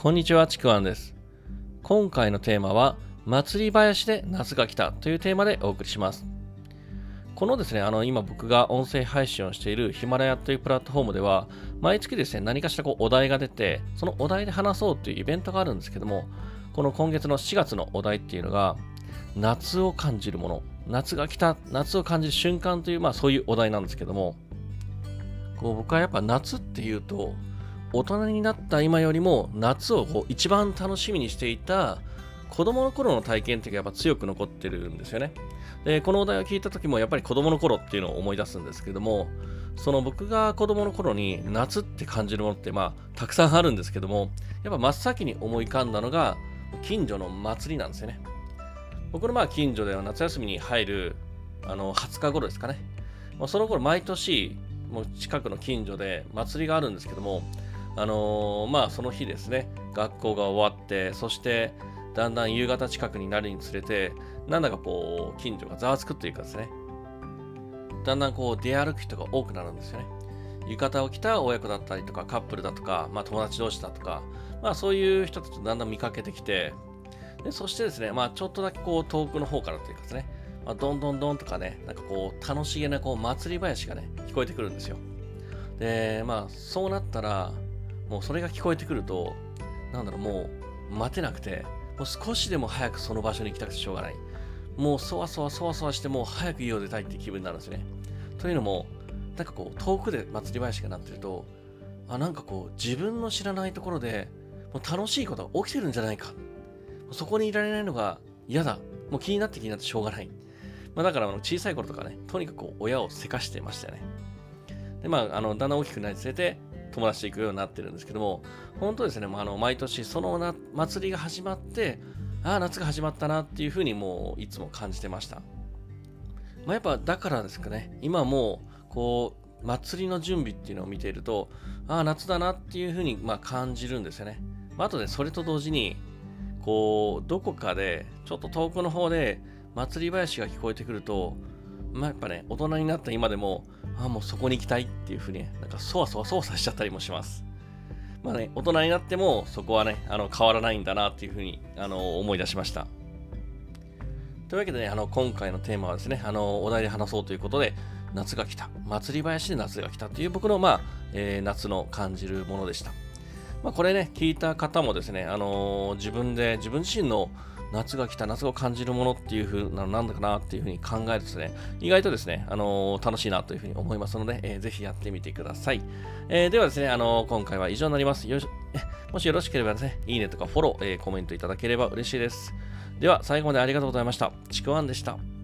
こんにちは、ちくわんです。今回のテーマは、祭り林で夏が来たというテーマでお送りします。このですね、あの、今僕が音声配信をしているヒマラヤというプラットフォームでは、毎月ですね、何かしらこうお題が出て、そのお題で話そうというイベントがあるんですけども、この今月の4月のお題っていうのが、夏を感じるもの、夏が来た、夏を感じる瞬間という、まあそういうお題なんですけども、こう僕はやっぱ夏っていうと、大人になった今よりも夏をこう一番楽しみにしていた子供の頃の体験っていうのがやっぱ強く残ってるんですよね。で、このお題を聞いた時もやっぱり子供の頃っていうのを思い出すんですけども、その僕が子供の頃に夏って感じるものってまあたくさんあるんですけども、やっぱ真っ先に思い浮かんだのが近所の祭りなんですよね。僕のまあ近所では夏休みに入るあの20日頃ですかね。その頃毎年もう近くの近所で祭りがあるんですけども、あのー、まあその日ですね、学校が終わって、そしてだんだん夕方近くになるにつれて、なんだかこう、近所がざわつくっていうかですね、だんだんこう出歩く人が多くなるんですよね。浴衣を着た親子だったりとか、カップルだとか、まあ友達同士だとか、まあそういう人たちをだんだん見かけてきて、でそしてですね、まあちょっとだけこう遠くの方からというかですね、まあ、どんどんどんとかね、なんかこう楽しげなこう祭り林がね、聞こえてくるんですよ。で、まあそうなったら、もうそれが聞こえてくると、なんだろう、もう待てなくて、もう少しでも早くその場所に行きたくてしょうがない。もうそわそわそわそわして、もう早く家を出たいって気分になるんですね。というのも、なんかこう、遠くで祭り林が鳴ってると、あ、なんかこう、自分の知らないところで、もう楽しいことが起きてるんじゃないか。そこにいられないのが嫌だ。もう気になって気になってしょうがない。まあ、だからあの小さい頃とかね、とにかく親をせかしてましたよね。で、まあ、あの、だんだん大きくなりつれて、友達と行くようになってるんですけども、本当ですね、あの毎年そのな祭りが始まって、ああ、夏が始まったなっていうふうにもういつも感じてました。まあ、やっぱだからですかね、今もう、こう、祭りの準備っていうのを見ていると、ああ、夏だなっていうふうにまあ感じるんですよね。まあ、あとでそれと同時に、こう、どこかで、ちょっと遠くの方で祭り林が聞こえてくると、まあ、やっぱね、大人になった今でも、あ、もうそこに行きたいっていうふうに、なんかそわそわそわさしちゃったりもします。まあね、大人になってもそこはね、あの変わらないんだなっていうふうにあの思い出しました。というわけでね、あの今回のテーマはですね、あのお題で話そうということで、夏が来た、祭り林で夏が来たという僕の、まあえー、夏の感じるものでした。まあ、これね、聞いた方もですね、あのー、自分で、自分自身の夏が来た、夏を感じるものっていう風なのなんだかなっていう風に考えるとですね、意外とですね、あのー、楽しいなという風に思いますので、えー、ぜひやってみてください。えー、ではですね、あの今回は以上になります。よしもしよろしければですね、いいねとかフォロー、えコメントいただければ嬉しいです。では、最後までありがとうございました。ちくわんでした。